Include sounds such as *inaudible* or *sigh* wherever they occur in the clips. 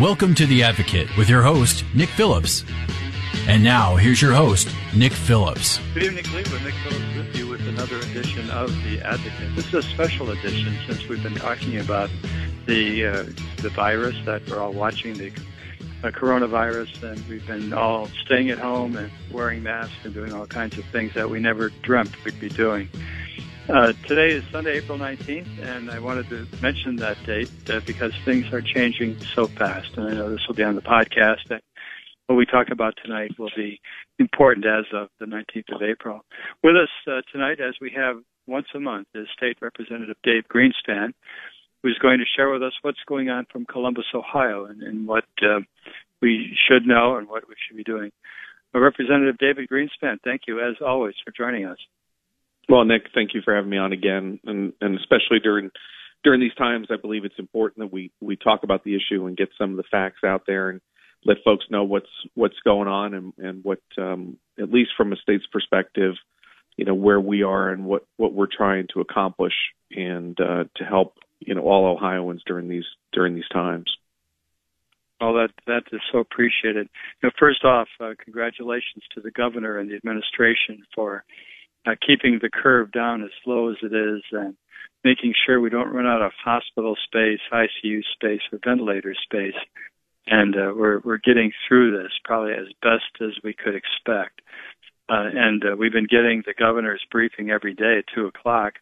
Welcome to The Advocate with your host, Nick Phillips. And now, here's your host, Nick Phillips. Good evening, Cleveland. Nick Phillips with you with another edition of The Advocate. This is a special edition since we've been talking about the uh, the virus that we're all watching, the uh, coronavirus, and we've been all staying at home and wearing masks and doing all kinds of things that we never dreamt we'd be doing. Uh, today is Sunday, April 19th, and I wanted to mention that date uh, because things are changing so fast. And I know this will be on the podcast. What we talk about tonight will be important as of the 19th of April. With us uh, tonight, as we have once a month, is State Representative Dave Greenspan, who's going to share with us what's going on from Columbus, Ohio, and, and what uh, we should know and what we should be doing. Representative David Greenspan, thank you as always for joining us. Well, Nick, thank you for having me on again, and, and especially during during these times, I believe it's important that we we talk about the issue and get some of the facts out there and let folks know what's what's going on and and what um, at least from a state's perspective, you know where we are and what what we're trying to accomplish and uh, to help you know all Ohioans during these during these times. Well, that that is so appreciated. First off, uh, congratulations to the governor and the administration for uh, keeping the curve down as low as it is and making sure we don't run out of hospital space, ICU space, or ventilator space. And uh, we're we're getting through this probably as best as we could expect. Uh, and uh, we've been getting the governor's briefing every day at two o'clock,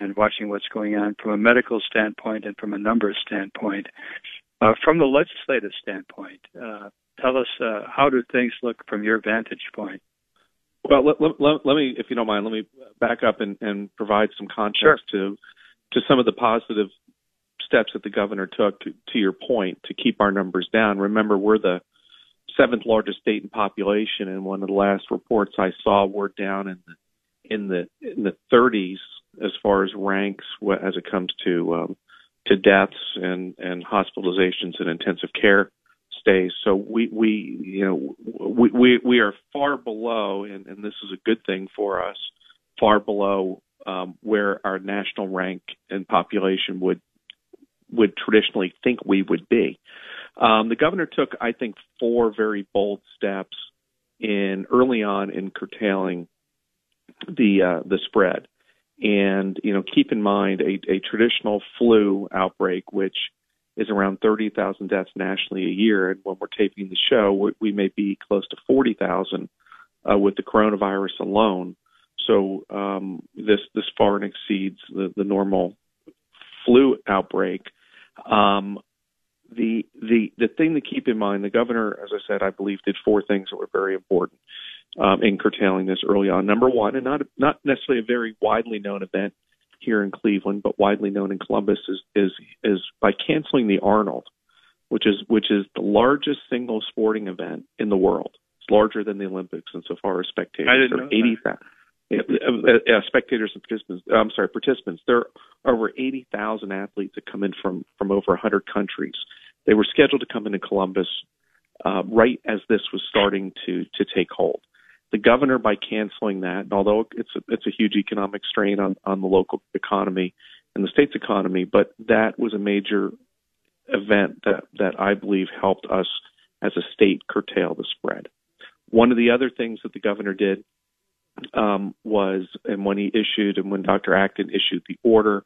and watching what's going on from a medical standpoint and from a numbers standpoint. Uh, from the legislative standpoint, uh, tell us uh, how do things look from your vantage point? Well, let, let, let, me, if you don't mind, let me back up and, and provide some context sure. to to some of the positive steps that the governor took. To, to your point, to keep our numbers down. Remember, we're the seventh largest state in population, and one of the last reports I saw, we're down in the in the in the 30s as far as ranks as it comes to um, to deaths and and hospitalizations and intensive care stays. So we we you know we we, we are far below, and, and this is a good thing for us, far below um, where our national rank and population would would traditionally think we would be. Um, the governor took, I think, four very bold steps in early on in curtailing the uh, the spread. And you know, keep in mind a, a traditional flu outbreak, which is around 30,000 deaths nationally a year. And when we're taping the show, we, we may be close to 40,000 uh, with the coronavirus alone. So um, this this far exceeds the, the normal flu outbreak. Um, the the the thing to keep in mind, the governor, as I said, I believe did four things that were very important um, in curtailing this early on. Number one, and not not necessarily a very widely known event, here in Cleveland, but widely known in Columbus, is is is by canceling the Arnold, which is which is the largest single sporting event in the world. It's larger than the Olympics insofar as spectators. I didn't know eighty thousand. Yeah, spectators and participants. I'm sorry, participants. There are over 80,000 athletes that come in from from over 100 countries. They were scheduled to come into Columbus uh, right as this was starting to to take hold the governor by canceling that, and although it's a, it's a huge economic strain on, on the local economy and the state's economy, but that was a major event that, that I believe helped us as a state curtail the spread. One of the other things that the governor did um, was, and when he issued, and when Dr. Acton issued the order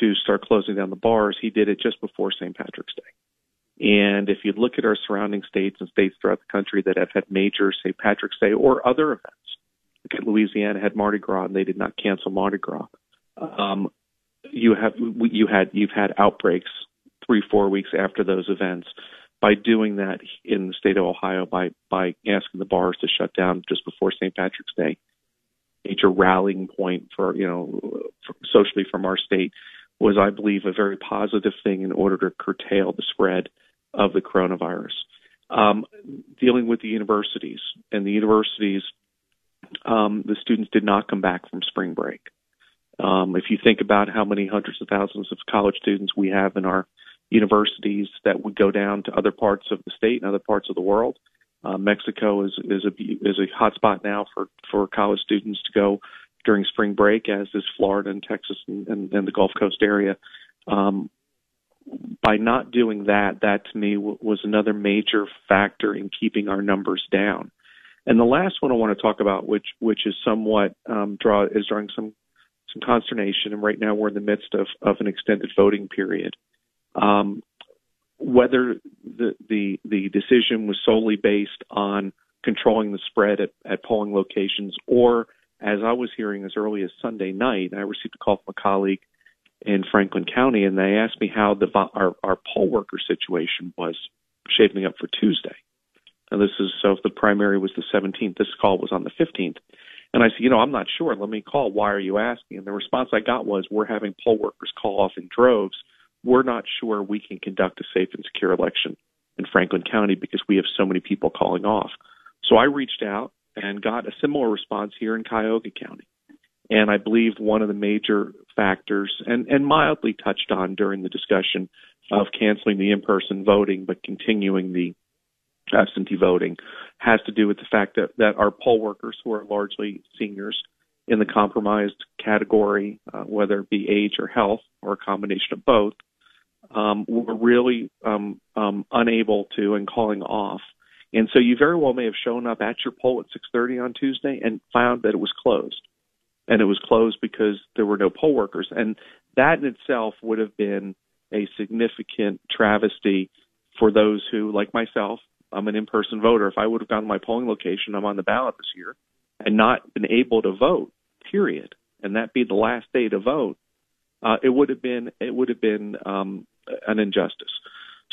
to start closing down the bars, he did it just before St. Patrick's Day. And if you look at our surrounding states and states throughout the country that have had major St. Patrick's Day or other events, look at Louisiana had Mardi Gras and they did not cancel Mardi Gras. Um, you have you had you've had outbreaks three four weeks after those events. By doing that in the state of Ohio, by by asking the bars to shut down just before St. Patrick's Day, major rallying point for you know for, socially from our state was, I believe, a very positive thing in order to curtail the spread of the coronavirus. Um, dealing with the universities and the universities, um, the students did not come back from spring break. Um, if you think about how many hundreds of thousands of college students we have in our universities that would go down to other parts of the state and other parts of the world, uh, Mexico is is a is a hotspot now for for college students to go during spring break, as is Florida and Texas and, and, and the Gulf Coast area. Um, by not doing that, that to me w- was another major factor in keeping our numbers down. And the last one I want to talk about, which which is somewhat um, draw is drawing some some consternation, and right now we're in the midst of of an extended voting period. Um, whether the, the the decision was solely based on controlling the spread at, at polling locations, or as I was hearing as early as Sunday night, I received a call from a colleague in Franklin County, and they asked me how the our, our poll worker situation was shaping up for Tuesday. And this is so if the primary was the 17th, this call was on the 15th. And I said, you know, I'm not sure. Let me call. Why are you asking? And the response I got was, we're having poll workers call off in droves. We're not sure we can conduct a safe and secure election in Franklin County because we have so many people calling off. So I reached out and got a similar response here in Cuyahoga County. And I believe one of the major factors, and, and mildly touched on during the discussion of canceling the in person voting but continuing the absentee voting, has to do with the fact that, that our poll workers, who are largely seniors in the compromised category, uh, whether it be age or health or a combination of both, um, were really um, um, unable to and calling off and so you very well may have shown up at your poll at 6:30 on Tuesday and found that it was closed. And it was closed because there were no poll workers. And that in itself would have been a significant travesty for those who, like myself, I'm an in-person voter. If I would have gone to my polling location, I'm on the ballot this year, and not been able to vote, period, and that be the last day to vote, uh, it would have been it would have been um, an injustice.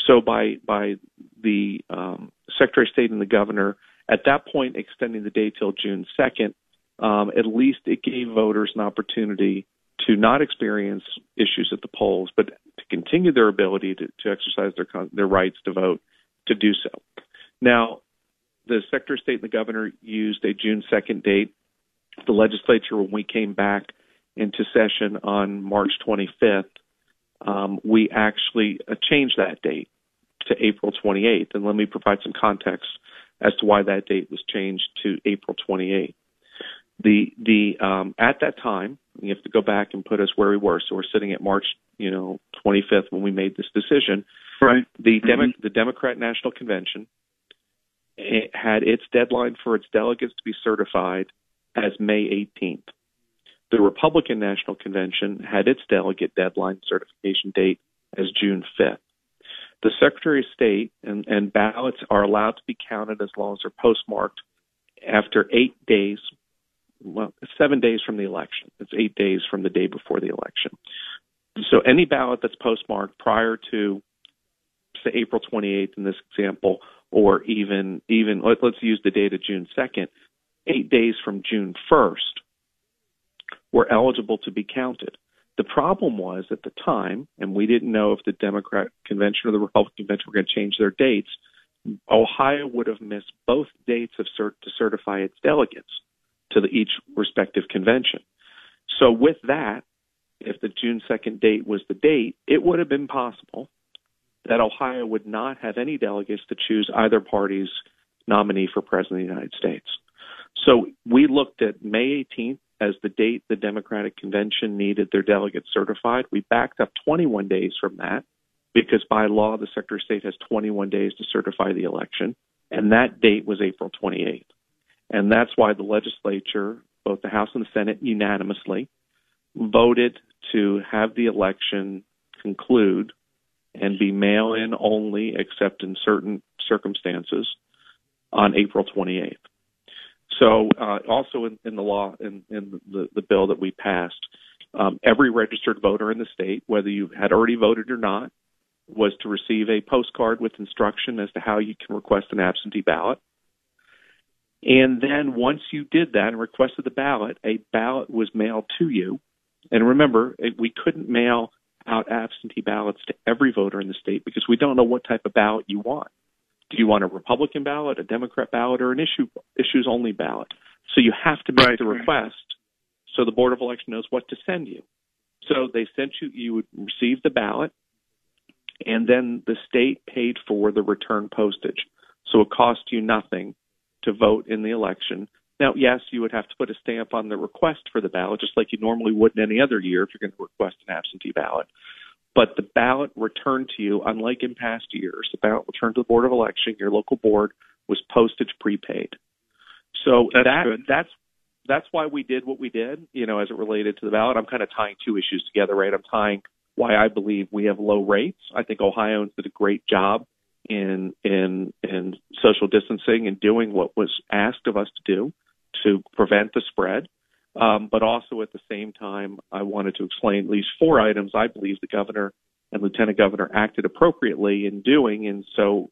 So by by the um, Secretary of State and the governor at that point extending the day till June 2nd, um, at least it gave voters an opportunity to not experience issues at the polls, but to continue their ability to, to exercise their their rights to vote to do so. Now, the Secretary of State and the governor used a June 2nd date. The legislature, when we came back into session on March 25th, um, we actually uh, changed that date to April 28th. And let me provide some context as to why that date was changed to April 28th. The the um, at that time, you have to go back and put us where we were. So we're sitting at March, you know, 25th when we made this decision. Right. The mm-hmm. Demo- the Democrat National Convention it had its deadline for its delegates to be certified as May 18th. The Republican National Convention had its delegate deadline certification date as June 5th. The Secretary of State and, and ballots are allowed to be counted as long as they're postmarked after eight days, well, seven days from the election. It's eight days from the day before the election. So any ballot that's postmarked prior to, say, April 28th in this example, or even even let, us use the date of June 2nd, eight days from June 1st, were eligible to be counted. The problem was at the time, and we didn't know if the Democrat convention or the Republican convention were going to change their dates. Ohio would have missed both dates of cert- to certify its delegates to the, each respective convention. So with that, if the June 2nd date was the date, it would have been possible that Ohio would not have any delegates to choose either party's nominee for president of the United States. So we looked at May 18th as the date the Democratic Convention needed their delegates certified. We backed up 21 days from that because by law the Secretary of State has 21 days to certify the election, and that date was April 28th. And that's why the legislature, both the House and the Senate, unanimously voted to have the election conclude and be mail in only, except in certain circumstances, on April 28th. So, uh, also in, in, the law, in, in the, the, bill that we passed, um, every registered voter in the state, whether you had already voted or not, was to receive a postcard with instruction as to how you can request an absentee ballot. And then once you did that and requested the ballot, a ballot was mailed to you. And remember, we couldn't mail out absentee ballots to every voter in the state because we don't know what type of ballot you want. Do you want a Republican ballot, a Democrat ballot, or an issue issues only ballot? So you have to make right, the request so the Board of Election knows what to send you. So they sent you, you would receive the ballot, and then the state paid for the return postage. So it cost you nothing to vote in the election. Now, yes, you would have to put a stamp on the request for the ballot, just like you normally would in any other year if you're going to request an absentee ballot. But the ballot returned to you, unlike in past years, the ballot returned to the Board of Election, your local board, was postage prepaid. So that's that good. that's that's why we did what we did, you know, as it related to the ballot. I'm kind of tying two issues together, right? I'm tying why I believe we have low rates. I think Ohioans did a great job in in in social distancing and doing what was asked of us to do to prevent the spread. Um, but also at the same time, I wanted to explain at least four items I believe the governor and lieutenant governor acted appropriately in doing, and so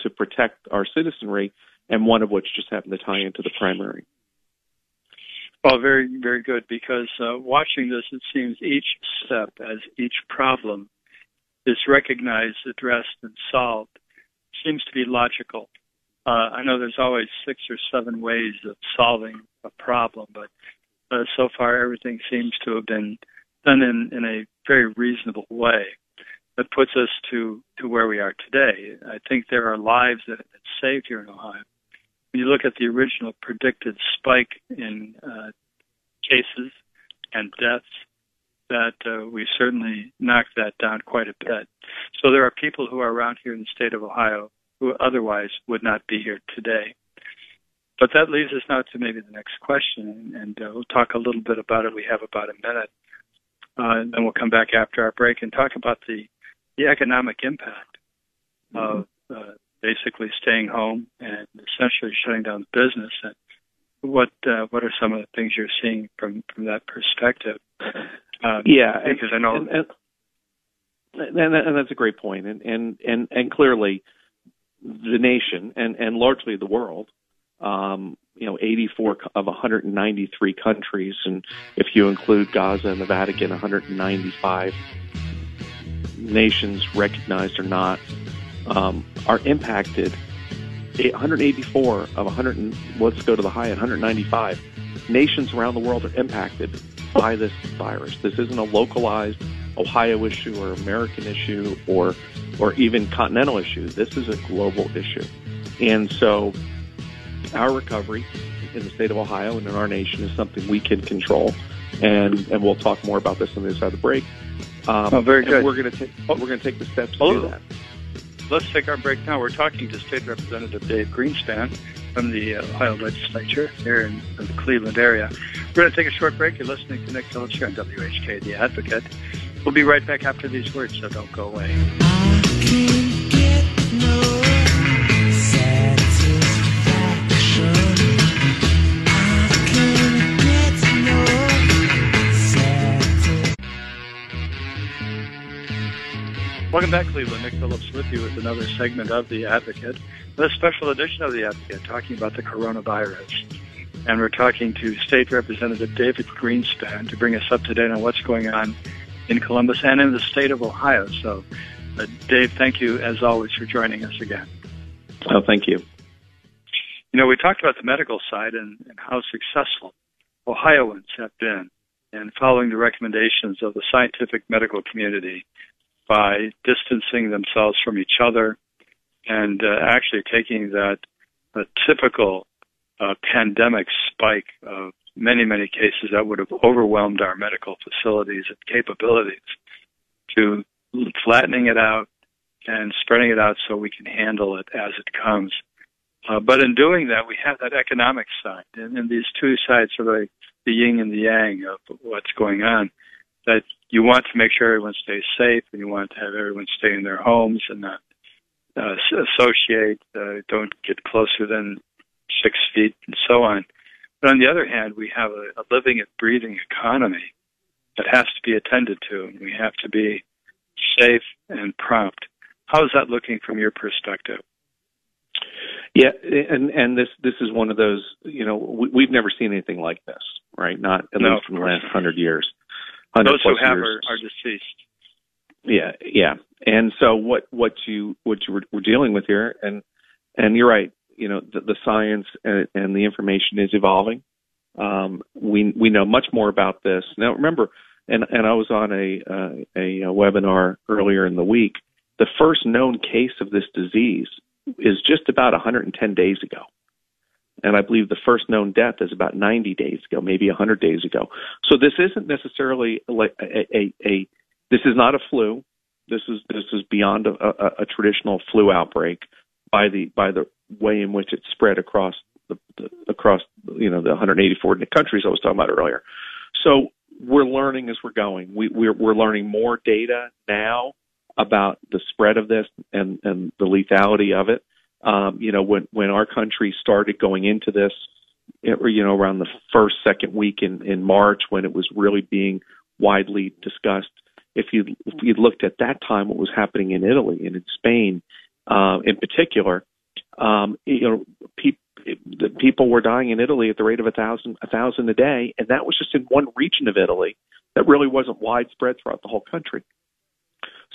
to protect our citizenry, and one of which just happened to tie into the primary. Well, very, very good. Because uh, watching this, it seems each step, as each problem is recognized, addressed, and solved, seems to be logical. Uh, I know there's always six or seven ways of solving a problem, but uh, so far everything seems to have been done in, in a very reasonable way that puts us to, to where we are today. I think there are lives that have been saved here in Ohio. When you look at the original predicted spike in uh, cases and deaths, that uh, we certainly knocked that down quite a bit. So there are people who are around here in the state of Ohio who otherwise would not be here today. But that leads us now to maybe the next question, and uh, we'll talk a little bit about it. We have about a minute, uh, and then we'll come back after our break and talk about the the economic impact mm-hmm. of uh, basically staying home and essentially shutting down the business. And what uh, what are some of the things you're seeing from from that perspective? Um, yeah, because I know. And, and, and, and that's a great point, and and and and clearly, the nation and and largely the world um, you know, 84 of 193 countries, and if you include Gaza and the Vatican, 195 nations, recognized or not, um, are impacted. 184 of 100, let's go to the high, 195 nations around the world are impacted by this virus. This isn't a localized Ohio issue or American issue or or even continental issue. This is a global issue, and so our recovery in the state of Ohio and in our nation is something we can control. And and we'll talk more about this on the other side of the break. Um, oh, very good. We're going to take we're going to take the steps to oh, do that. Let's take our break now. We're talking to State Representative Dave Greenspan from the uh, Ohio Legislature here in, the Cleveland area. We're going to take a short break. You're listening to Nick Phillips on WHK, The Advocate. We'll be right back after these words, so don't go away. Welcome back, Cleveland. Nick Phillips with you with another segment of The Advocate, a special edition of The Advocate, talking about the coronavirus. And we're talking to State Representative David Greenspan to bring us up to date on what's going on in Columbus and in the state of Ohio. So, uh, Dave, thank you as always for joining us again. Oh, thank you. You know, we talked about the medical side and, and how successful Ohioans have been in following the recommendations of the scientific medical community by distancing themselves from each other and uh, actually taking that uh, typical uh, pandemic spike of many, many cases that would have overwhelmed our medical facilities and capabilities to flattening it out and spreading it out so we can handle it as it comes. Uh, but in doing that, we have that economic side, and, and these two sides are like the yin and the yang of what's going on. That you want to make sure everyone stays safe, and you want to have everyone stay in their homes and not uh, associate, uh, don't get closer than six feet, and so on. But on the other hand, we have a, a living and breathing economy that has to be attended to, and we have to be safe and prompt. How is that looking from your perspective? Yeah, and and this this is one of those you know we, have never seen anything like this, right? Not at no, least in the last hundred years. Those who have are, are, deceased. Yeah, yeah. And so what what you what you were, were dealing with here, and and you're right. You know, the, the science and, and the information is evolving. Um, we we know much more about this now. Remember, and and I was on a uh, a, a webinar earlier in the week. The first known case of this disease is just about 110 days ago. And I believe the first known death is about 90 days ago, maybe 100 days ago. So this isn't necessarily like a, a, a this is not a flu. This is this is beyond a, a, a traditional flu outbreak by the by the way in which it spread across the, the across you know the 184 countries I was talking about earlier. So we're learning as we're going. We, we're we're learning more data now about the spread of this and and the lethality of it. Um, you know, when when our country started going into this, it, you know, around the first second week in in March, when it was really being widely discussed. If you if you looked at that time, what was happening in Italy and in Spain, uh, in particular, um, you know, pe- the people were dying in Italy at the rate of a thousand a thousand a day, and that was just in one region of Italy. That really wasn't widespread throughout the whole country.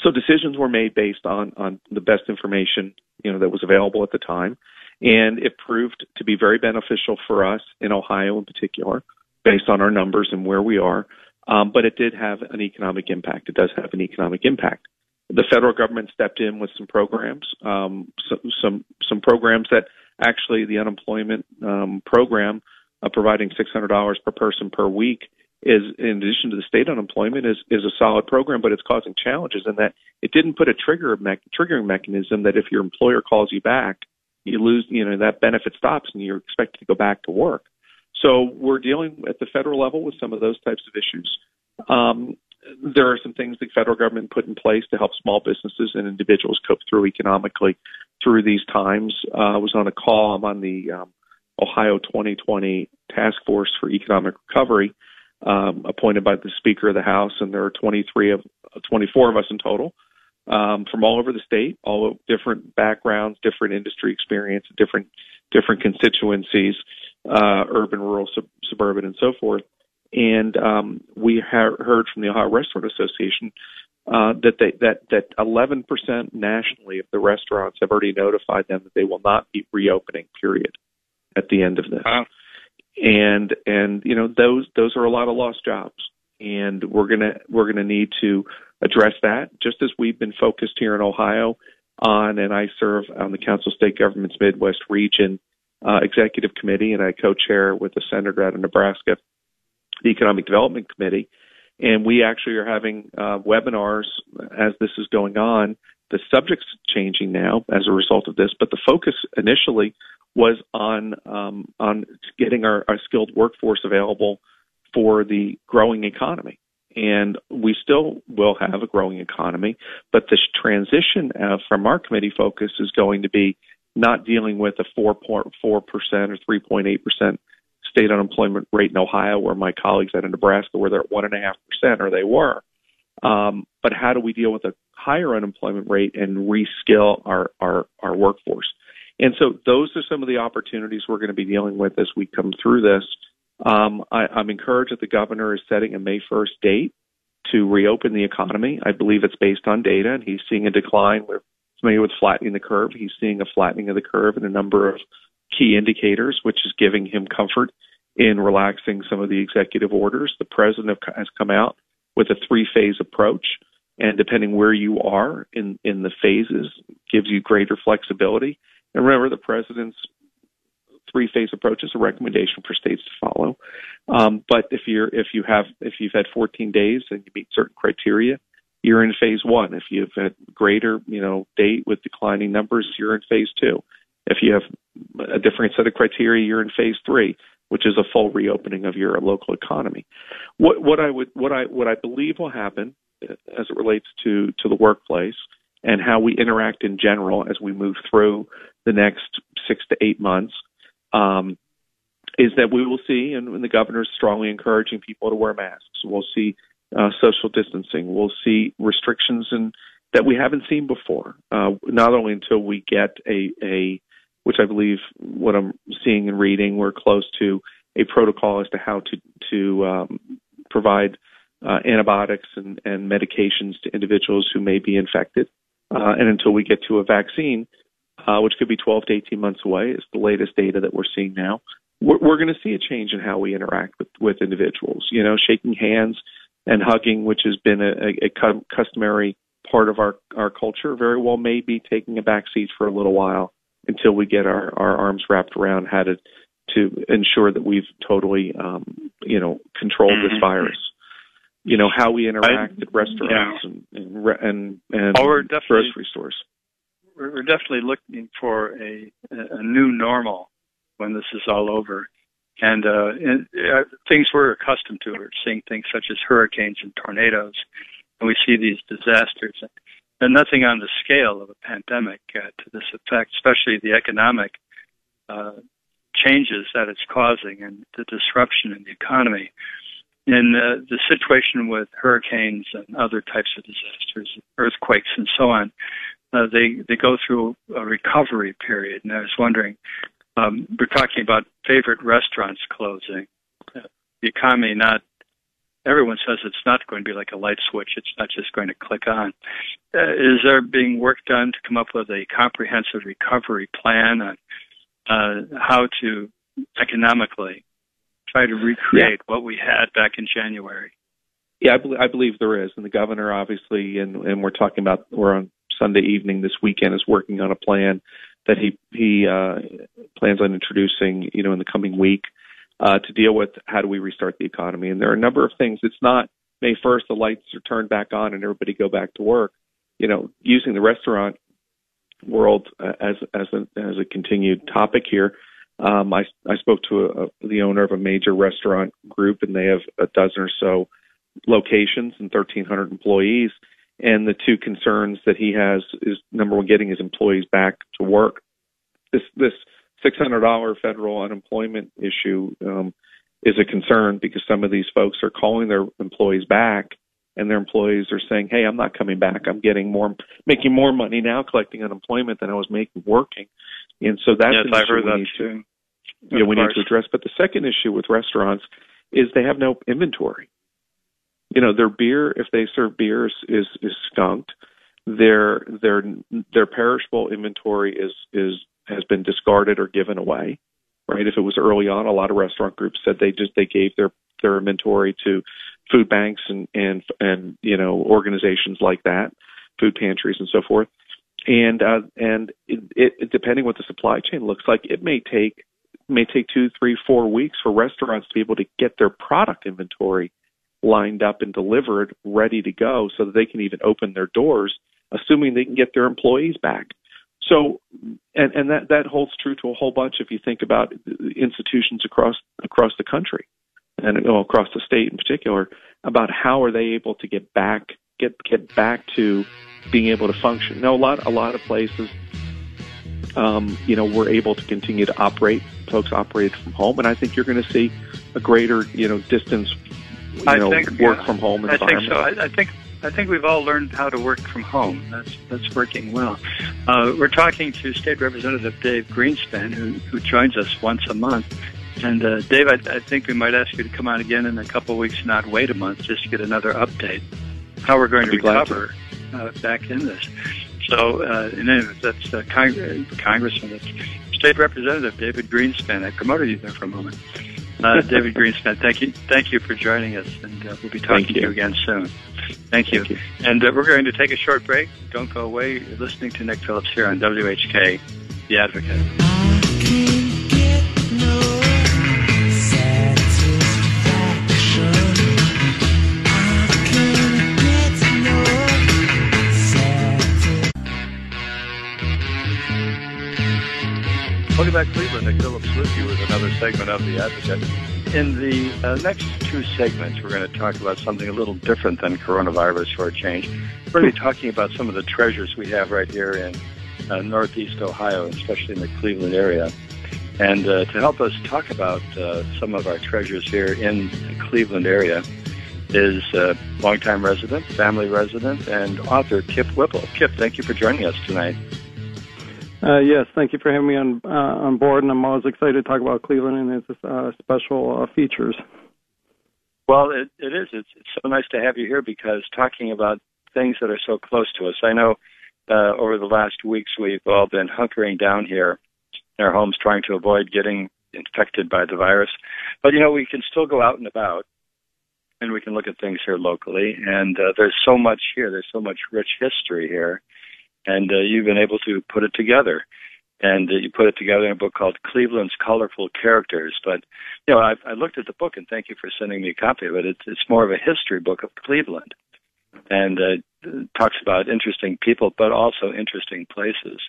So decisions were made based on on the best information you know that was available at the time, and it proved to be very beneficial for us in Ohio in particular, based on our numbers and where we are. Um, but it did have an economic impact. It does have an economic impact. The federal government stepped in with some programs, um, some, some some programs that actually the unemployment um, program, uh, providing $600 per person per week, is in addition to the state unemployment is is a solid program, but it's causing challenges in that it didn't put a trigger me- triggering mechanism that if your employer calls you back, you lose you know that benefit stops and you're expected to go back to work. So we're dealing at the federal level with some of those types of issues. Um, there are some things the federal government put in place to help small businesses and individuals cope through economically through these times. Uh, I was on a call. I'm on the um, Ohio 2020 Task Force for Economic Recovery, um, appointed by the Speaker of the House, and there are 23 of 24 of us in total um, from all over the state, all different backgrounds, different industry experience, different different constituencies, uh, urban, rural, sub- suburban, and so forth. And um, we ha- heard from the Ohio Restaurant Association uh, that they that that 11% nationally of the restaurants have already notified them that they will not be reopening. Period. At the end of this, wow. and and you know those those are a lot of lost jobs, and we're gonna we're gonna need to address that just as we've been focused here in Ohio on, and I serve on the Council of State Governments Midwest Region uh, Executive Committee, and I co-chair with the senator out of Nebraska, the Economic Development Committee and we actually are having uh, webinars as this is going on. The subject's changing now as a result of this, but the focus initially was on um, on getting our, our skilled workforce available for the growing economy. And we still will have a growing economy, but this transition uh, from our committee focus is going to be not dealing with a 4.4% or 3.8% state unemployment rate in Ohio, where my colleagues out in Nebraska were there at one and a half percent, or they were. Um, but how do we deal with a higher unemployment rate and reskill our, our, our workforce? And so those are some of the opportunities we're going to be dealing with as we come through this. Um, I, I'm encouraged that the governor is setting a May 1st date to reopen the economy. I believe it's based on data, and he's seeing a decline. We're familiar with flattening the curve. He's seeing a flattening of the curve in a number of key indicators, which is giving him comfort in relaxing some of the executive orders. The president has come out with a three phase approach, and depending where you are in, in the phases, gives you greater flexibility. And remember, the president's three phase approach is a recommendation for states to follow. Um, but if you're if you have if you've had 14 days and you meet certain criteria, you're in phase one. If you've a greater you know date with declining numbers, you're in phase two. If you have a different set of criteria, you're in phase three, which is a full reopening of your local economy. What, what I would, what I, what I believe will happen as it relates to to the workplace and how we interact in general as we move through the next six to eight months um, is that we will see, and, and the governor is strongly encouraging people to wear masks. We'll see uh, social distancing. We'll see restrictions and that we haven't seen before. Uh, not only until we get a, a which I believe what I'm seeing and reading, we're close to a protocol as to how to to um, provide uh, antibiotics and, and medications to individuals who may be infected. Uh, and until we get to a vaccine, uh, which could be 12 to 18 months away, is the latest data that we're seeing now. We're, we're going to see a change in how we interact with, with individuals. You know, shaking hands and hugging, which has been a, a, customary part of our, our culture, very well may be taking a back seat for a little while until we get our, our arms wrapped around how to to ensure that we've totally um, you know controlled mm-hmm. this virus. You know how we interact I, at restaurants yeah. and and and, and oh, we're grocery stores. We're definitely looking for a a new normal when this is all over. And, uh, and uh, things we're accustomed to, we're seeing things such as hurricanes and tornadoes, and we see these disasters. And nothing on the scale of a pandemic uh, to this effect, especially the economic uh, changes that it's causing and the disruption in the economy. In uh, the situation with hurricanes and other types of disasters, earthquakes and so on, uh, they they go through a recovery period. And I was wondering, um, we're talking about favorite restaurants closing, the economy not. Everyone says it's not going to be like a light switch. It's not just going to click on. Uh, is there being work done to come up with a comprehensive recovery plan on uh, how to economically try to recreate yeah. what we had back in January. Yeah, I, believe, I believe there is, and the governor obviously, and, and we're talking about we're on Sunday evening this weekend is working on a plan that he he uh, plans on introducing, you know, in the coming week uh, to deal with how do we restart the economy. And there are a number of things. It's not May 1st the lights are turned back on and everybody go back to work. You know, using the restaurant world uh, as as a as a continued topic here. Um, I I spoke to a, a, the owner of a major restaurant group, and they have a dozen or so locations and 1,300 employees. And the two concerns that he has is number one, getting his employees back to work. This this $600 federal unemployment issue um, is a concern because some of these folks are calling their employees back and their employees are saying, "Hey, I'm not coming back. I'm getting more, making more money now collecting unemployment than I was making working." And so that's yes, an I've heard that need too. To, yeah, we course. need to address. But the second issue with restaurants is they have no inventory. You know, their beer, if they serve beer, is is, is skunked. Their their their perishable inventory is is has been discarded or given away. Right? If it was early on, a lot of restaurant groups said they just they gave their their inventory to food banks and and and you know organizations like that, food pantries and so forth. And uh, and it, it, depending what the supply chain looks like, it may take may take two, three, four weeks for restaurants to be able to get their product inventory lined up and delivered, ready to go, so that they can even open their doors, assuming they can get their employees back. So, and and that that holds true to a whole bunch if you think about institutions across across the country and well, across the state in particular about how are they able to get back get get back to being able to function. Now, a lot a lot of places, um, you know, we're able to continue to operate. Folks operate from home, and I think you're going to see a greater you know distance, you I know, think, work yeah. from home. I think so. I, I think I think we've all learned how to work from home. That's that's working well. Uh, we're talking to State Representative Dave Greenspan, who, who joins us once a month and uh, Dave, I, I think we might ask you to come on again in a couple of weeks, not wait a month, just to get another update how we're going to recover uh, back in this. So, uh, and then that's uh, Cong- Congressman, that's State Representative David Greenspan. I promoted you there for a moment. Uh, David Greenspan, thank you, thank you for joining us, and uh, we'll be talking to you again soon. Thank you. Thank you. And uh, we're going to take a short break. Don't go away. You're listening to Nick Phillips here on WHK, The Advocate. Welcome back, Cleveland. Nick Phillips with you with another segment of The Advocate. In the uh, next two segments, we're going to talk about something a little different than coronavirus for a change. We're going to be talking about some of the treasures we have right here in uh, Northeast Ohio, especially in the Cleveland area. And uh, to help us talk about uh, some of our treasures here in the Cleveland area is uh, longtime resident, family resident, and author Kip Whipple. Kip, thank you for joining us tonight. Uh, yes, thank you for having me on uh, on board, and I'm always excited to talk about Cleveland and its uh, special uh, features. Well, it, it is. It's, it's so nice to have you here because talking about things that are so close to us. I know uh, over the last weeks we've all been hunkering down here in our homes, trying to avoid getting infected by the virus. But you know, we can still go out and about, and we can look at things here locally. And uh, there's so much here. There's so much rich history here, and uh, you've been able to put it together. And uh, you put it together in a book called Cleveland's Colorful Characters. But you know, I, I looked at the book, and thank you for sending me a copy of it. It's, it's more of a history book of Cleveland, and uh, talks about interesting people, but also interesting places.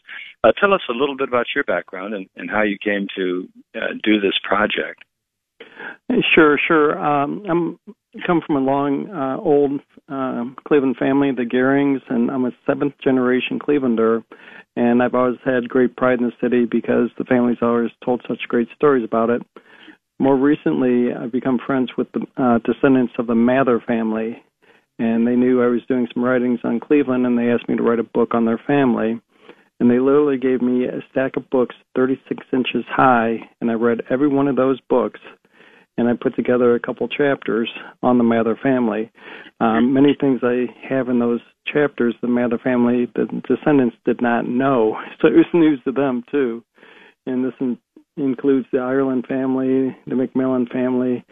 Uh, tell us a little bit about your background and, and how you came to uh, do this project. Sure, sure. Um, I'm come from a long, uh, old uh, Cleveland family, the Gehrings, and I'm a seventh generation Clevelander. And I've always had great pride in the city because the family's always told such great stories about it. More recently, I've become friends with the uh, descendants of the Mather family, and they knew I was doing some writings on Cleveland, and they asked me to write a book on their family. And they literally gave me a stack of books 36 inches high, and I read every one of those books and I put together a couple chapters on the Mather family. Um, many things I have in those chapters, the Mather family, the descendants did not know, *laughs* so it was news to them too. And this in, includes the Ireland family, the McMillan family,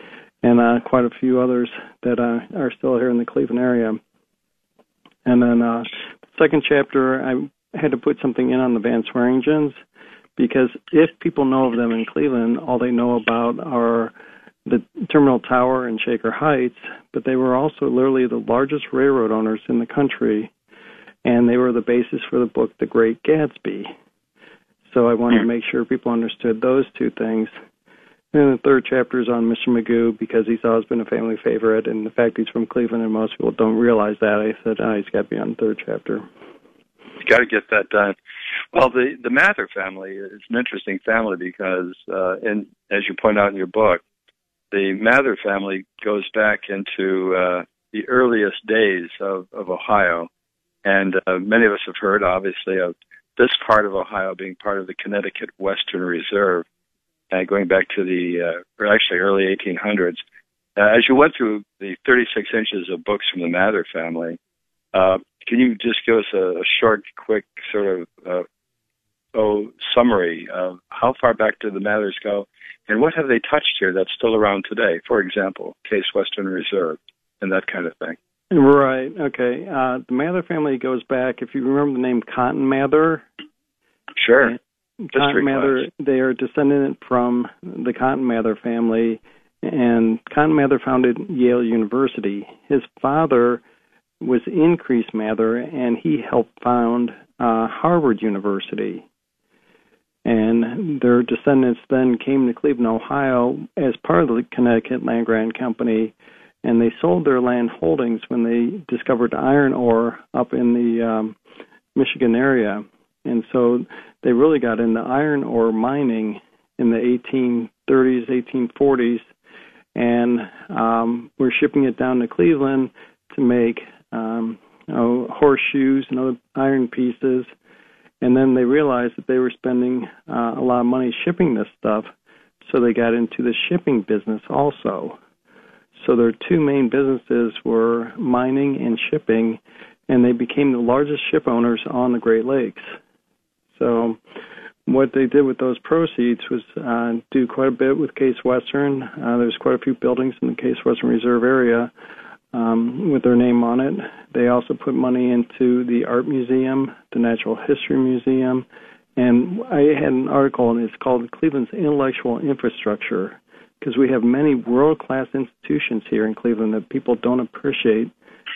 and uh, quite a few others that uh, are still here in the Cleveland area. And then uh, the second chapter, I had to put something in on the Van Sweringens because if people know of them in Cleveland, all they know about are the Terminal Tower in Shaker Heights, but they were also literally the largest railroad owners in the country, and they were the basis for the book The Great Gatsby. So I wanted to make sure people understood those two things. And the third chapter is on Mr. Magoo because he's always been a family favorite, and the fact he's from Cleveland and most people don't realize that, I said, oh, he's got to be on the third chapter. You got to get that done. Well, the the Mather family is an interesting family because, uh, and as you point out in your book, the Mather family goes back into uh, the earliest days of, of Ohio, and uh, many of us have heard, obviously, of this part of Ohio being part of the Connecticut Western Reserve, uh, going back to the uh, or actually early 1800s. Uh, as you went through the 36 inches of books from the Mather family, uh, can you just give us a, a short, quick sort of uh, oh summary of how far back do the Mathers go, and what have they touched here that's still around today? For example, Case Western Reserve and that kind of thing. Right. Okay. Uh, the Mather family goes back. If you remember the name Cotton Mather. Sure. Cotton Mather. Class. They are descendant from the Cotton Mather family, and Cotton Mather founded Yale University. His father was Increase Mather, and he helped found uh, Harvard University and their descendants then came to Cleveland, Ohio, as part of the Connecticut Land Grant Company, and they sold their land holdings when they discovered iron ore up in the um, Michigan area, and so they really got into iron ore mining in the 1830s, 1840s, and um, we're shipping it down to Cleveland to make um, you know, horseshoes and other iron pieces and then they realized that they were spending uh, a lot of money shipping this stuff, so they got into the shipping business also. So their two main businesses were mining and shipping, and they became the largest ship owners on the Great Lakes. So what they did with those proceeds was uh, do quite a bit with Case Western. Uh, there's quite a few buildings in the Case Western Reserve area um, with their name on it. They also put money into the Art Museum, the Natural History Museum, and I had an article, and it's called Cleveland's Intellectual Infrastructure, because we have many world class institutions here in Cleveland that people don't appreciate,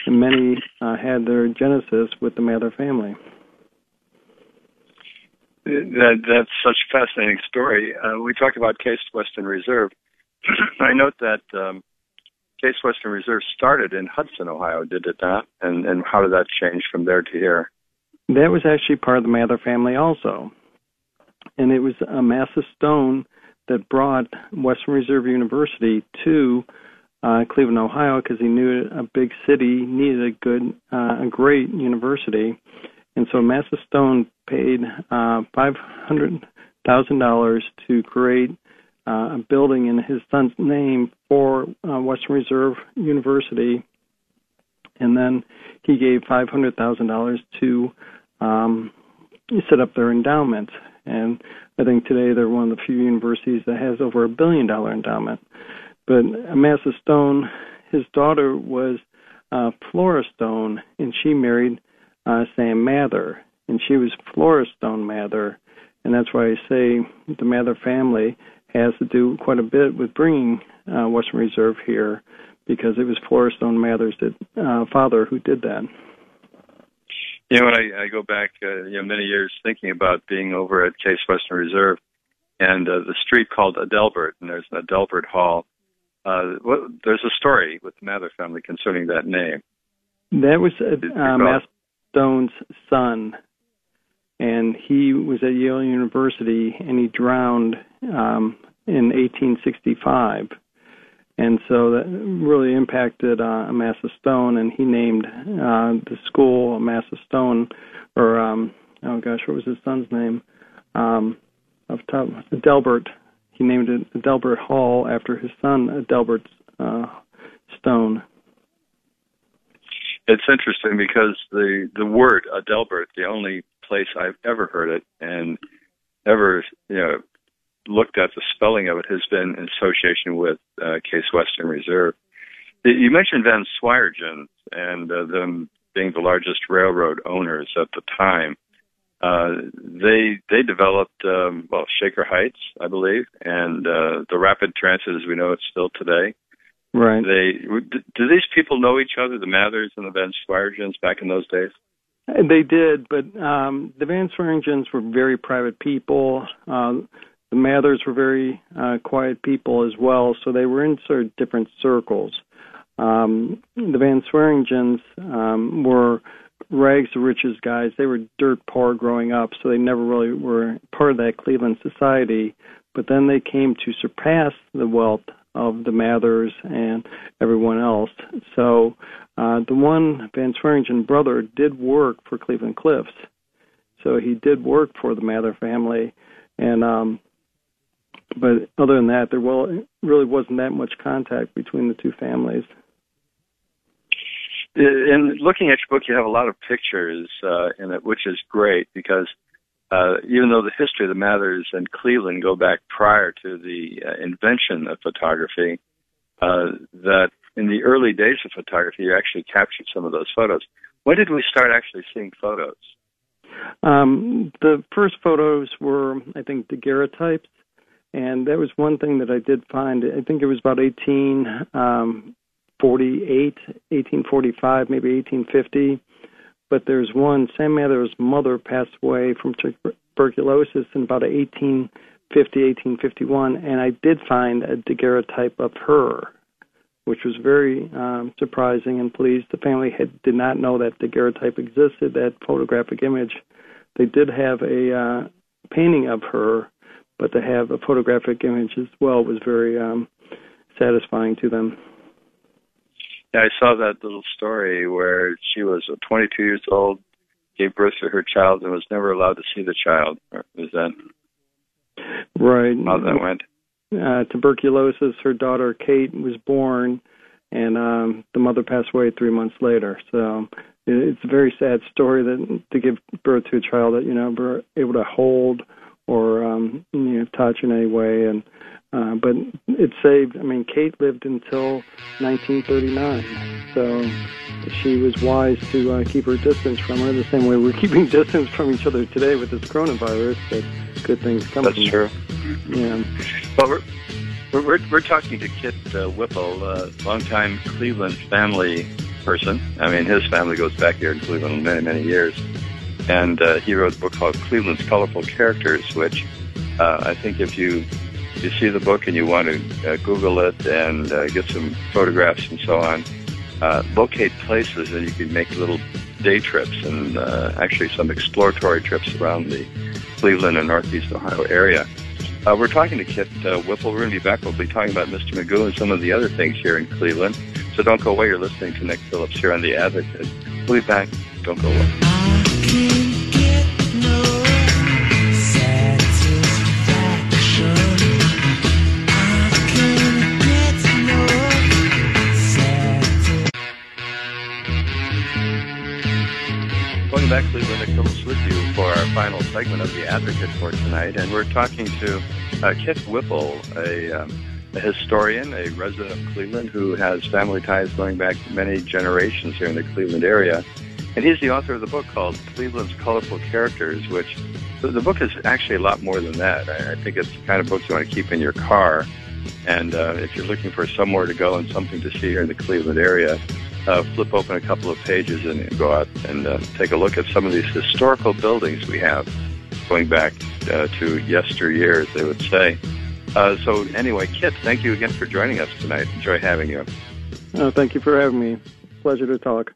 and many uh, had their genesis with the Mather family. That, that's such a fascinating story. Uh, we talked about Case Western Reserve. *clears throat* I note that um, Case Western Reserve started in Hudson, Ohio, did it not? And and how did that change from there to here? That was actually part of the Mather family also. And it was a massive stone that brought Western Reserve University to uh, Cleveland, Ohio, because he knew a big city needed a good, uh, a great university, and so Amasa Stone paid uh, five hundred thousand dollars to create uh, a building in his son's name for uh, Western Reserve University, and then he gave five hundred thousand dollars to um, set up their endowment. And I think today they're one of the few universities that has over a billion dollar endowment. But Amasa Stone, his daughter was uh, Flora Stone, and she married uh, Sam Mather, and she was Flora Stone Mather, and that's why I say the Mather family has to do quite a bit with bringing uh, Western Reserve here, because it was Flora Stone Mather's uh, father who did that. You know, when I, I go back, uh, you know, many years thinking about being over at Case Western Reserve, and uh, the street called Adelbert, and there's an Adelbert Hall. Uh, what, there's a story with the Mather family concerning that name. That was uh, Amasa Stone's son, and he was at Yale University, and he drowned um, in 1865 and so that really impacted uh, Amasa Stone, and he named uh, the school Amasa Stone, or um, oh gosh, what was his son's name? Um, of top, Adelbert. He named it Delbert Hall after his son Delbert uh, Stone. It's interesting because the the word Adelbert, the only place I've ever heard it and ever you know looked at the spelling of it has been in association with uh, Case Western Reserve. You mentioned Van Sweringen and uh, them being the largest railroad owners at the time. Uh, they they developed um, well Shaker Heights, I believe, and uh, the rapid transit as we know it still today. Right. They do these people know each other, the Mathers and the Van Sweringens back in those days? They did, but um, the Van Sweringens were very private people. Uh, the Mathers were very uh, quiet people as well, so they were in sort of different circles. Um, the Van Sweringens um, were rags to riches guys. They were dirt poor growing up, so they never really were part of that Cleveland society. But then they came to surpass the wealth of the Mathers and everyone else. So uh, the one Van Sweringen brother did work for Cleveland Cliffs. So he did work for the Mather family, and um, but other than that, there well really wasn't that much contact between the two families. In looking at your book, you have a lot of pictures uh, in it, which is great because uh, even though the history of the Mathers and Cleveland go back prior to the uh, invention of photography, uh, that in the early days of photography, you actually captured some of those photos. When did we start actually seeing photos? Um, the first photos were, I think, daguerreotypes and that was one thing that I did find. I think it was about 1848, um, 1845, maybe 1850. But there's one. Sam Mather's mother passed away from tuberculosis in about 1850, 1851, and I did find a daguerreotype of her, which was very um, surprising and pleased. The family had did not know that daguerreotype existed, that photographic image. They did have a uh, painting of her but to have a photographic image as well was very um, satisfying to them. Yeah, I saw that little story where she was 22 years old, gave birth to her child, and was never allowed to see the child. Is that right? How that went? Uh, tuberculosis. Her daughter Kate was born, and um, the mother passed away three months later. So it's a very sad story that to give birth to a child that you know were able to hold or um, you know touch in any way. And uh, but it saved. I mean, Kate lived until 1939, so she was wise to uh, keep her distance from her. The same way we're *laughs* keeping distance from each other today with this coronavirus. That good things come. That's from true. Yeah. Well, we're we're, we're talking to Kit uh, Whipple, a longtime Cleveland family person. I mean, his family goes back here in Cleveland many, many years and uh, he wrote a book called Cleveland's Colorful Characters, which uh, I think if you you see the book and you want to uh, Google it and uh, get some photographs and so on, uh, locate places and you can make little day trips and uh, actually some exploratory trips around the Cleveland and Northeast Ohio area. Uh, we're talking to Kit uh, Whipple. We're going to be back. We'll be talking about Mr. Magoo and some of the other things here in Cleveland. So don't go away. You're listening to Nick Phillips here on The Advocate. We'll be back. Don't go away. Segment of The Advocate for tonight, and we're talking to uh, Kit Whipple, a, um, a historian, a resident of Cleveland who has family ties going back many generations here in the Cleveland area. And he's the author of the book called Cleveland's Colorful Characters, which the book is actually a lot more than that. I, I think it's the kind of book you want to keep in your car. And uh, if you're looking for somewhere to go and something to see here in the Cleveland area, uh, flip open a couple of pages and go out and uh, take a look at some of these historical buildings we have going back uh, to yesteryears, they would say. Uh, so anyway, Kit, thank you again for joining us tonight. Enjoy having you. Oh, thank you for having me. Pleasure to talk.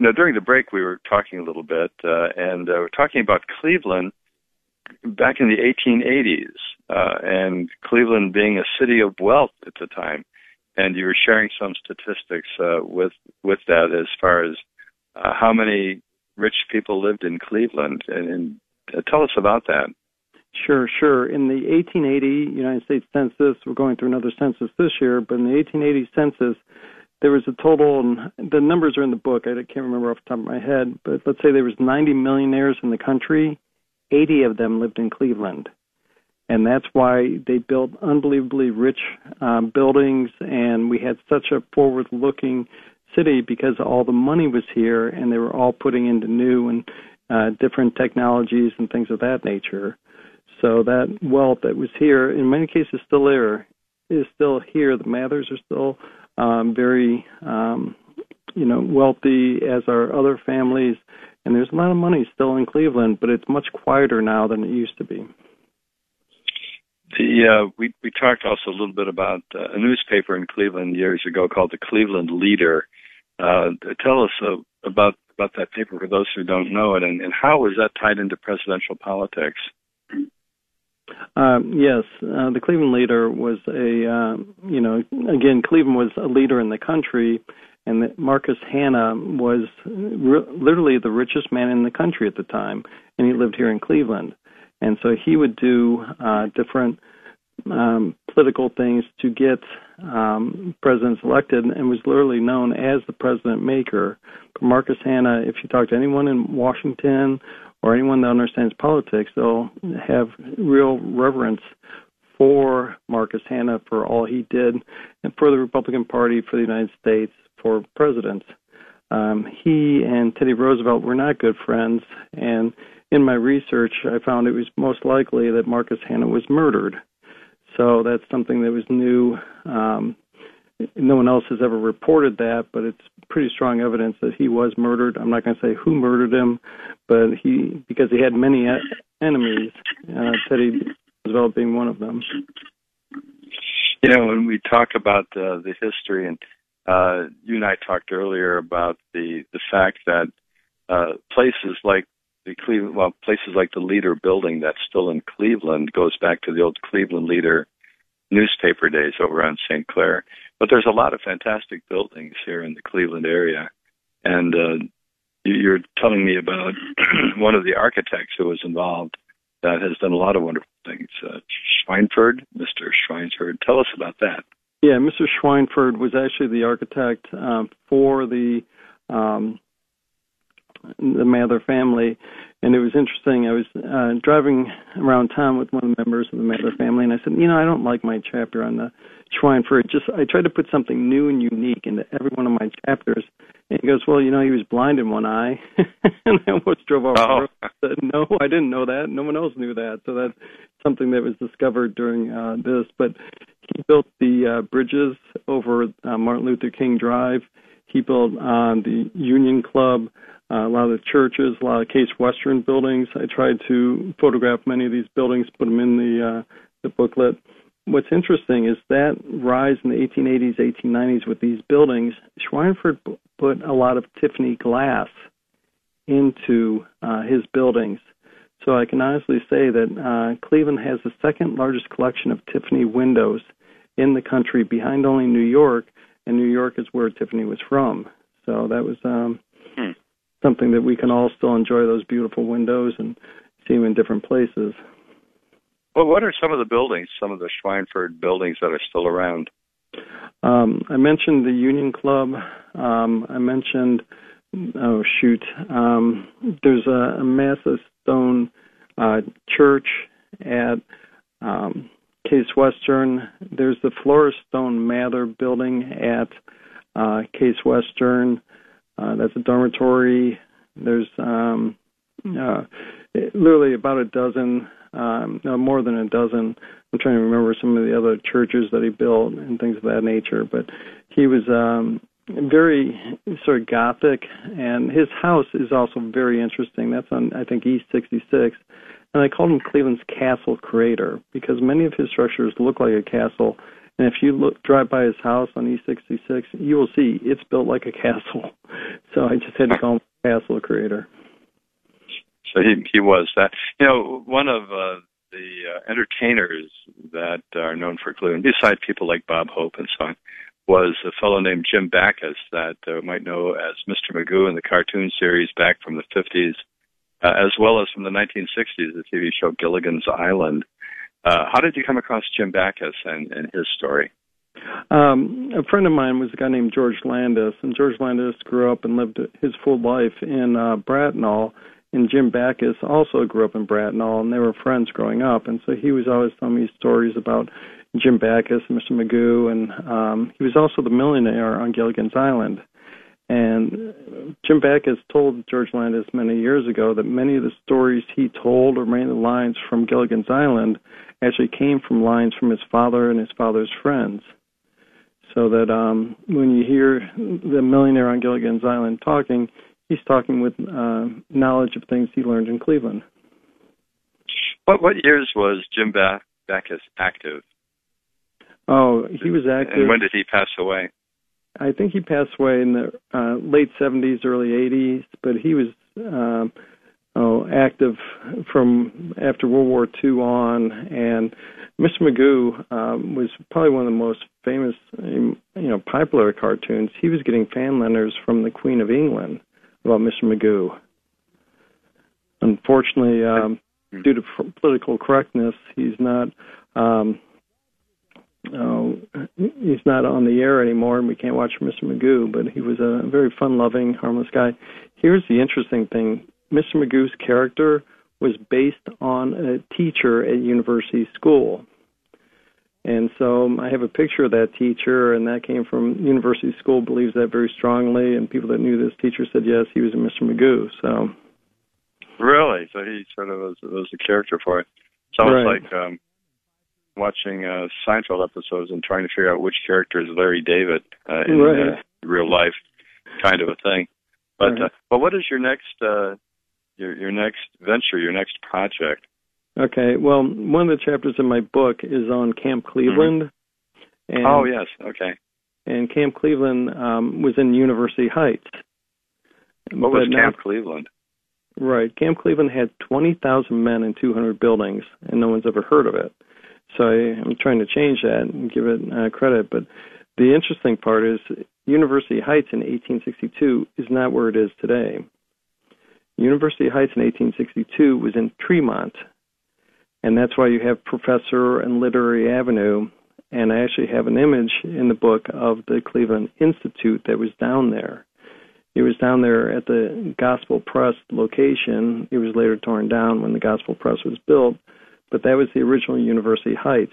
Now, during the break, we were talking a little bit, uh, and uh, we're talking about Cleveland back in the 1880s, uh, and Cleveland being a city of wealth at the time and you were sharing some statistics uh, with with that as far as uh, how many rich people lived in Cleveland, and, and uh, tell us about that. Sure, sure. In the 1880 United States Census, we're going through another census this year, but in the 1880 census, there was a total, and the numbers are in the book. I can't remember off the top of my head, but let's say there was 90 millionaires in the country. 80 of them lived in Cleveland and that's why they built unbelievably rich um, buildings, and we had such a forward-looking city because all the money was here, and they were all putting into new and uh, different technologies and things of that nature. So that wealth that was here, in many cases, still there, is still here. The Mathers are still um, very, um, you know, wealthy as are other families, and there's a lot of money still in Cleveland, but it's much quieter now than it used to be. The uh, we we talked also a little bit about uh, a newspaper in Cleveland years ago called the Cleveland Leader. Uh, tell us uh, about about that paper for those who don't know it, and, and how was that tied into presidential politics? Um, yes, uh, the Cleveland Leader was a uh, you know again Cleveland was a leader in the country, and Marcus Hanna was re- literally the richest man in the country at the time, and he lived here in Cleveland and so he would do uh, different um, political things to get um, presidents elected, and was literally known as the president maker. But Marcus Hanna, if you talk to anyone in Washington or anyone that understands politics, they'll have real reverence for Marcus Hanna for all he did, and for the Republican Party, for the United States, for presidents. Um, he and Teddy Roosevelt were not good friends, and in my research, I found it was most likely that Marcus Hanna was murdered. So that's something that was new. Um, no one else has ever reported that, but it's pretty strong evidence that he was murdered. I'm not going to say who murdered him, but he because he had many enemies, uh, Teddy Roosevelt being one of them. You know, when we talk about uh, the history, and uh, you and I talked earlier about the the fact that uh, places like the Cleveland, well, places like the Leader Building that's still in Cleveland goes back to the old Cleveland Leader newspaper days over on St. Clair. But there's a lot of fantastic buildings here in the Cleveland area, and uh, you're telling me about *clears throat* one of the architects who was involved that has done a lot of wonderful things. Uh, Schweinfurth, Mr. Schweinfurth, tell us about that. Yeah, Mr. Schweinfurth was actually the architect um, for the um, the Mather family. And it was interesting. I was uh, driving around town with one of the members of the Mather family, and I said, you know, I don't like my chapter on the Schweinfurth. Just I tried to put something new and unique into every one of my chapters. And he goes, well, you know, he was blind in one eye, *laughs* and I almost drove off. Oh. I said, no, I didn't know that. No one else knew that. So that's something that was discovered during uh, this. But he built the uh, bridges over uh, Martin Luther King Drive. He built uh, the Union Club uh, a lot of the churches, a lot of Case Western buildings. I tried to photograph many of these buildings, put them in the uh, the booklet. What's interesting is that rise in the 1880s, 1890s with these buildings. Schweinfurth put a lot of Tiffany glass into uh, his buildings. So I can honestly say that uh, Cleveland has the second largest collection of Tiffany windows in the country, behind only New York, and New York is where Tiffany was from. So that was um, hmm something that we can all still enjoy those beautiful windows and see them in different places. Well, what are some of the buildings, some of the Schweinfurth buildings that are still around? Um, I mentioned the Union Club. Um, I mentioned, oh shoot, um, there's a, a massive stone uh, church at um, Case Western. There's the Flora Stone Mather building at uh, Case Western. Uh, that's a dormitory. There's um, uh, literally about a dozen, um, no more than a dozen. I'm trying to remember some of the other churches that he built and things of that nature. But he was um, very sort of gothic, and his house is also very interesting. That's on I think East 66, and I called him Cleveland's castle creator because many of his structures look like a castle. And if you look drive by his house on East 66, you will see it's built like a castle. *laughs* So I just had to call him castle creator. So he he was that. You know, one of uh, the uh, entertainers that are known for Cleveland, besides people like Bob Hope and so on, was a fellow named Jim Backus that uh, might know as Mr. Magoo in the cartoon series back from the 50s, uh, as well as from the 1960s, the TV show Gilligan's Island. Uh, how did you come across Jim Backus and, and his story? Um, a friend of mine was a guy named George Landis, and George Landis grew up and lived his full life in uh, Bratenahl. And Jim Backus also grew up in Bratenahl, and they were friends growing up. And so he was always telling me stories about Jim Backus and Mr. Magoo, and um, he was also the millionaire on Gilligan's Island. And Jim Backus told George Landis many years ago that many of the stories he told, or many of the lines from Gilligan's Island, actually came from lines from his father and his father's friends. So that um, when you hear the millionaire on Gilligan's Island talking, he's talking with uh, knowledge of things he learned in Cleveland. What what years was Jim Backus active? Oh, he was active. And when did he pass away? I think he passed away in the uh, late 70s, early 80s, but he was um, oh, active from after World War II on. And Mr. Magoo um, was probably one of the most famous, you know, popular cartoons. He was getting fan letters from the Queen of England about Mr. Magoo. Unfortunately, um, due to political correctness, he's not um, uh, he's not on the air anymore, and we can't watch Mr. Magoo. But he was a very fun-loving, harmless guy. Here's the interesting thing: Mr. Magoo's character was based on a teacher at University School. And so um, I have a picture of that teacher, and that came from University School believes that very strongly, and people that knew this teacher said yes, he was a Mr. Magoo. So really, so he sort of was, was a character for it. Sounds right. like um, watching uh, Seinfeld episodes and trying to figure out which character is Larry David uh, in right. uh, real life, kind of a thing. But Right. uh, but what is your next uh, your your next venture, your next project? Okay, well, one of the chapters in my book is on Camp Cleveland. And, oh yes, okay. And Camp Cleveland um, was in University Heights. What was now- Camp Cleveland? Right. Camp Cleveland had 20,000 men and 200 buildings, and no one's ever heard of it. So I, I'm trying to change that and give it uh, credit. But the interesting part is University Heights in 1862 is not where it is today. University Heights in 1862 was in Tremont, and that's why you have Professor and Literary Avenue. And I actually have an image in the book of the Cleveland Institute that was down there. It was down there at the Gospel Press location. It was later torn down when the Gospel Press was built, but that was the original University Heights.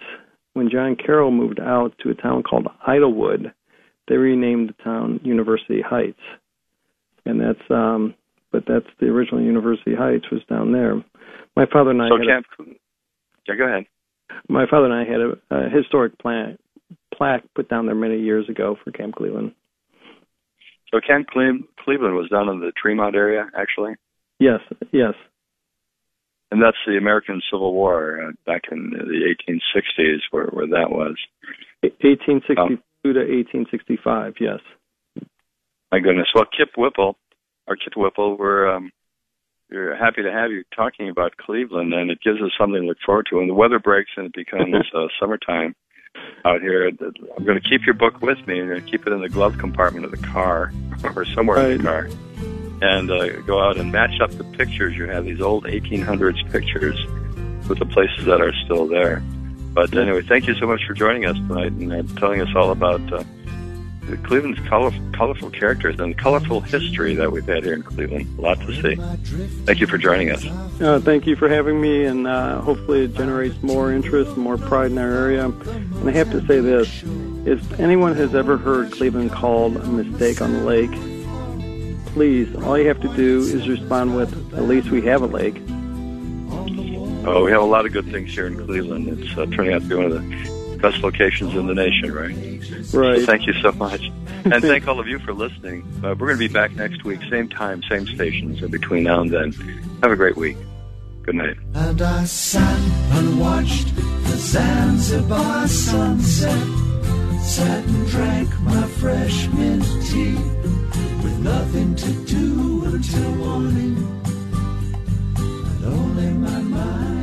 When John Carroll moved out to a town called Idlewood, they renamed the town University Heights. And that's um but that's the original University Heights was down there. My father and I So had Camp. Yeah, go ahead. a, my father and I had a, a historic pla- plaque put down there many years ago for Camp Cleveland. So Camp Cleveland was down in the Tremont area, actually, Yes, yes. And that's the American Civil War uh, back in the 1860s, where where that was. 1862 to 1865, yes. My goodness. Well, Kip Whipple, or Kip Whipple, we're um, we're happy to have you talking about Cleveland, and it gives us something to look forward to. When the weather breaks and it becomes *laughs* uh, summertime out here, I'm going to keep your book with me. I'm going to keep it in the glove compartment of the car or somewhere in the car, and uh, go out and match up the pictures. You have these old 1800s pictures with the places that are still there. But anyway, thank you so much for joining us tonight and uh, telling us all about uh, Cleveland's colorful, colorful characters and colorful history that we've had here in Cleveland. A lot to see. Thank you for joining us. Uh, thank you for having me, and uh, hopefully it generates more interest, and more pride in our area. And I have to say this: if anyone has ever heard Cleveland called a mistake on the lake, please, all you have to do is respond with, "At least we have a lake." Oh, we have a lot of good things here in Cleveland. It's uh, turning out to be one of the best locations in the nation, right? Right. So thank you so much. And thank *laughs* all of you for listening. Uh, we're going to be back next week, same time, same stations, and between now and then. Have a great week. Good night. And I sat and watched the Zanzibar sunset, sat and drank my fresh mint tea nothing to do until morning, and only my mind.